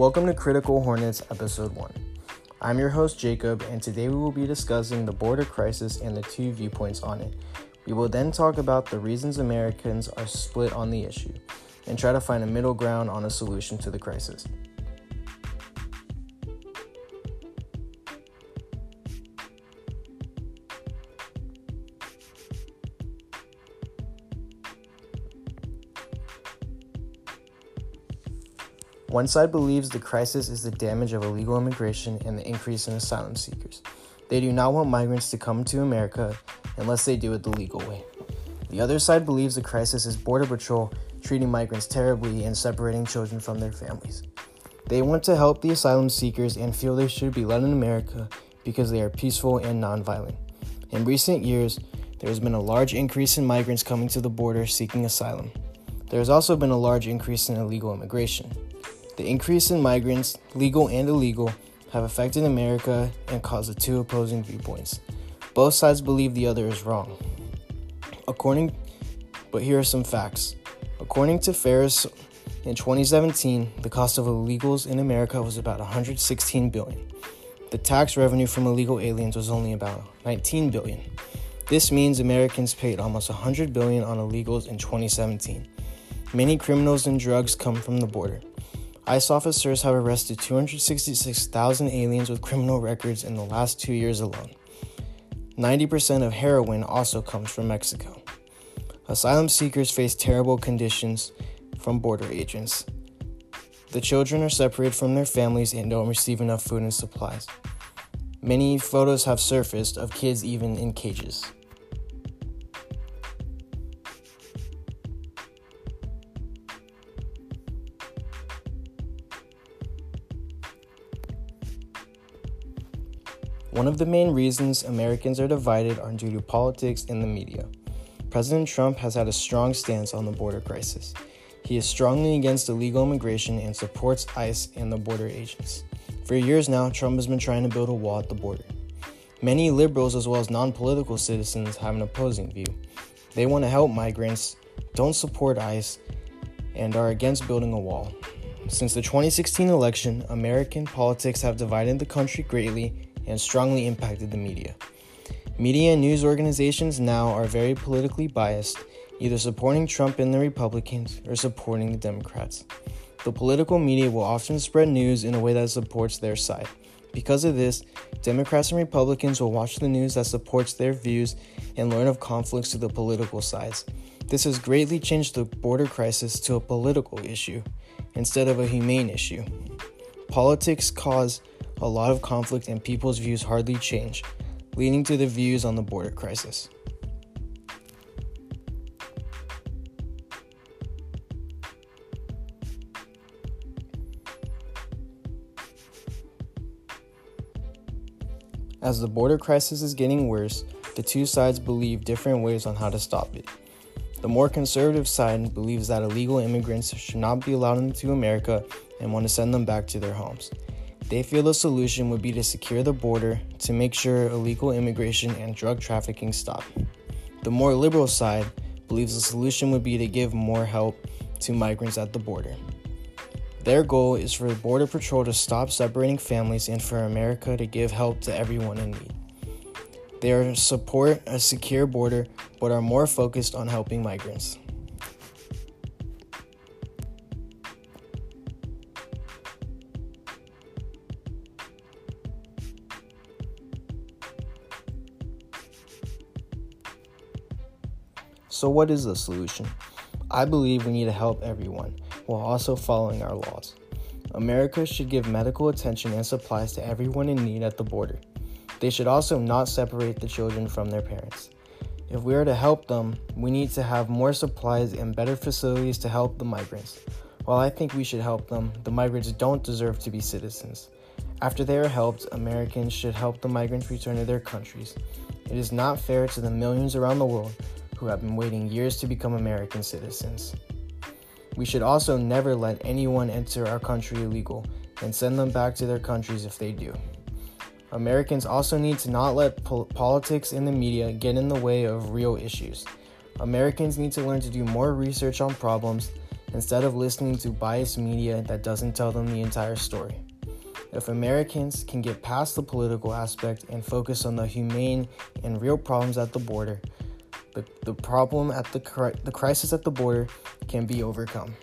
Welcome to Critical Hornets Episode 1. I'm your host, Jacob, and today we will be discussing the border crisis and the two viewpoints on it. We will then talk about the reasons Americans are split on the issue and try to find a middle ground on a solution to the crisis. One side believes the crisis is the damage of illegal immigration and the increase in asylum seekers. They do not want migrants to come to America unless they do it the legal way. The other side believes the crisis is Border Patrol treating migrants terribly and separating children from their families. They want to help the asylum seekers and feel they should be let in America because they are peaceful and nonviolent. In recent years, there has been a large increase in migrants coming to the border seeking asylum. There has also been a large increase in illegal immigration. The increase in migrants, legal and illegal, have affected America and caused the two opposing viewpoints. Both sides believe the other is wrong. According, but here are some facts. According to Ferris, in 2017, the cost of illegals in America was about 116 billion. The tax revenue from illegal aliens was only about 19 billion. This means Americans paid almost 100 billion on illegals in 2017. Many criminals and drugs come from the border. ICE officers have arrested 266,000 aliens with criminal records in the last two years alone. 90% of heroin also comes from Mexico. Asylum seekers face terrible conditions from border agents. The children are separated from their families and don't receive enough food and supplies. Many photos have surfaced of kids even in cages. One of the main reasons Americans are divided are due to politics and the media. President Trump has had a strong stance on the border crisis. He is strongly against illegal immigration and supports ICE and the border agents. For years now, Trump has been trying to build a wall at the border. Many liberals, as well as non political citizens, have an opposing view. They want to help migrants, don't support ICE, and are against building a wall. Since the 2016 election, American politics have divided the country greatly and strongly impacted the media. Media and news organizations now are very politically biased, either supporting Trump and the Republicans or supporting the Democrats. The political media will often spread news in a way that supports their side. Because of this, Democrats and Republicans will watch the news that supports their views and learn of conflicts to the political sides. This has greatly changed the border crisis to a political issue instead of a humane issue. Politics cause a lot of conflict and people's views hardly change, leading to the views on the border crisis. As the border crisis is getting worse, the two sides believe different ways on how to stop it. The more conservative side believes that illegal immigrants should not be allowed into America and want to send them back to their homes. They feel the solution would be to secure the border to make sure illegal immigration and drug trafficking stop. The more liberal side believes the solution would be to give more help to migrants at the border. Their goal is for the Border Patrol to stop separating families and for America to give help to everyone in need. They support a secure border but are more focused on helping migrants. So, what is the solution? I believe we need to help everyone while also following our laws. America should give medical attention and supplies to everyone in need at the border. They should also not separate the children from their parents. If we are to help them, we need to have more supplies and better facilities to help the migrants. While I think we should help them, the migrants don't deserve to be citizens. After they are helped, Americans should help the migrants return to their countries. It is not fair to the millions around the world who have been waiting years to become American citizens. We should also never let anyone enter our country illegal and send them back to their countries if they do. Americans also need to not let politics and the media get in the way of real issues. Americans need to learn to do more research on problems instead of listening to biased media that doesn't tell them the entire story. If Americans can get past the political aspect and focus on the humane and real problems at the border, the, the problem at the, the crisis at the border can be overcome.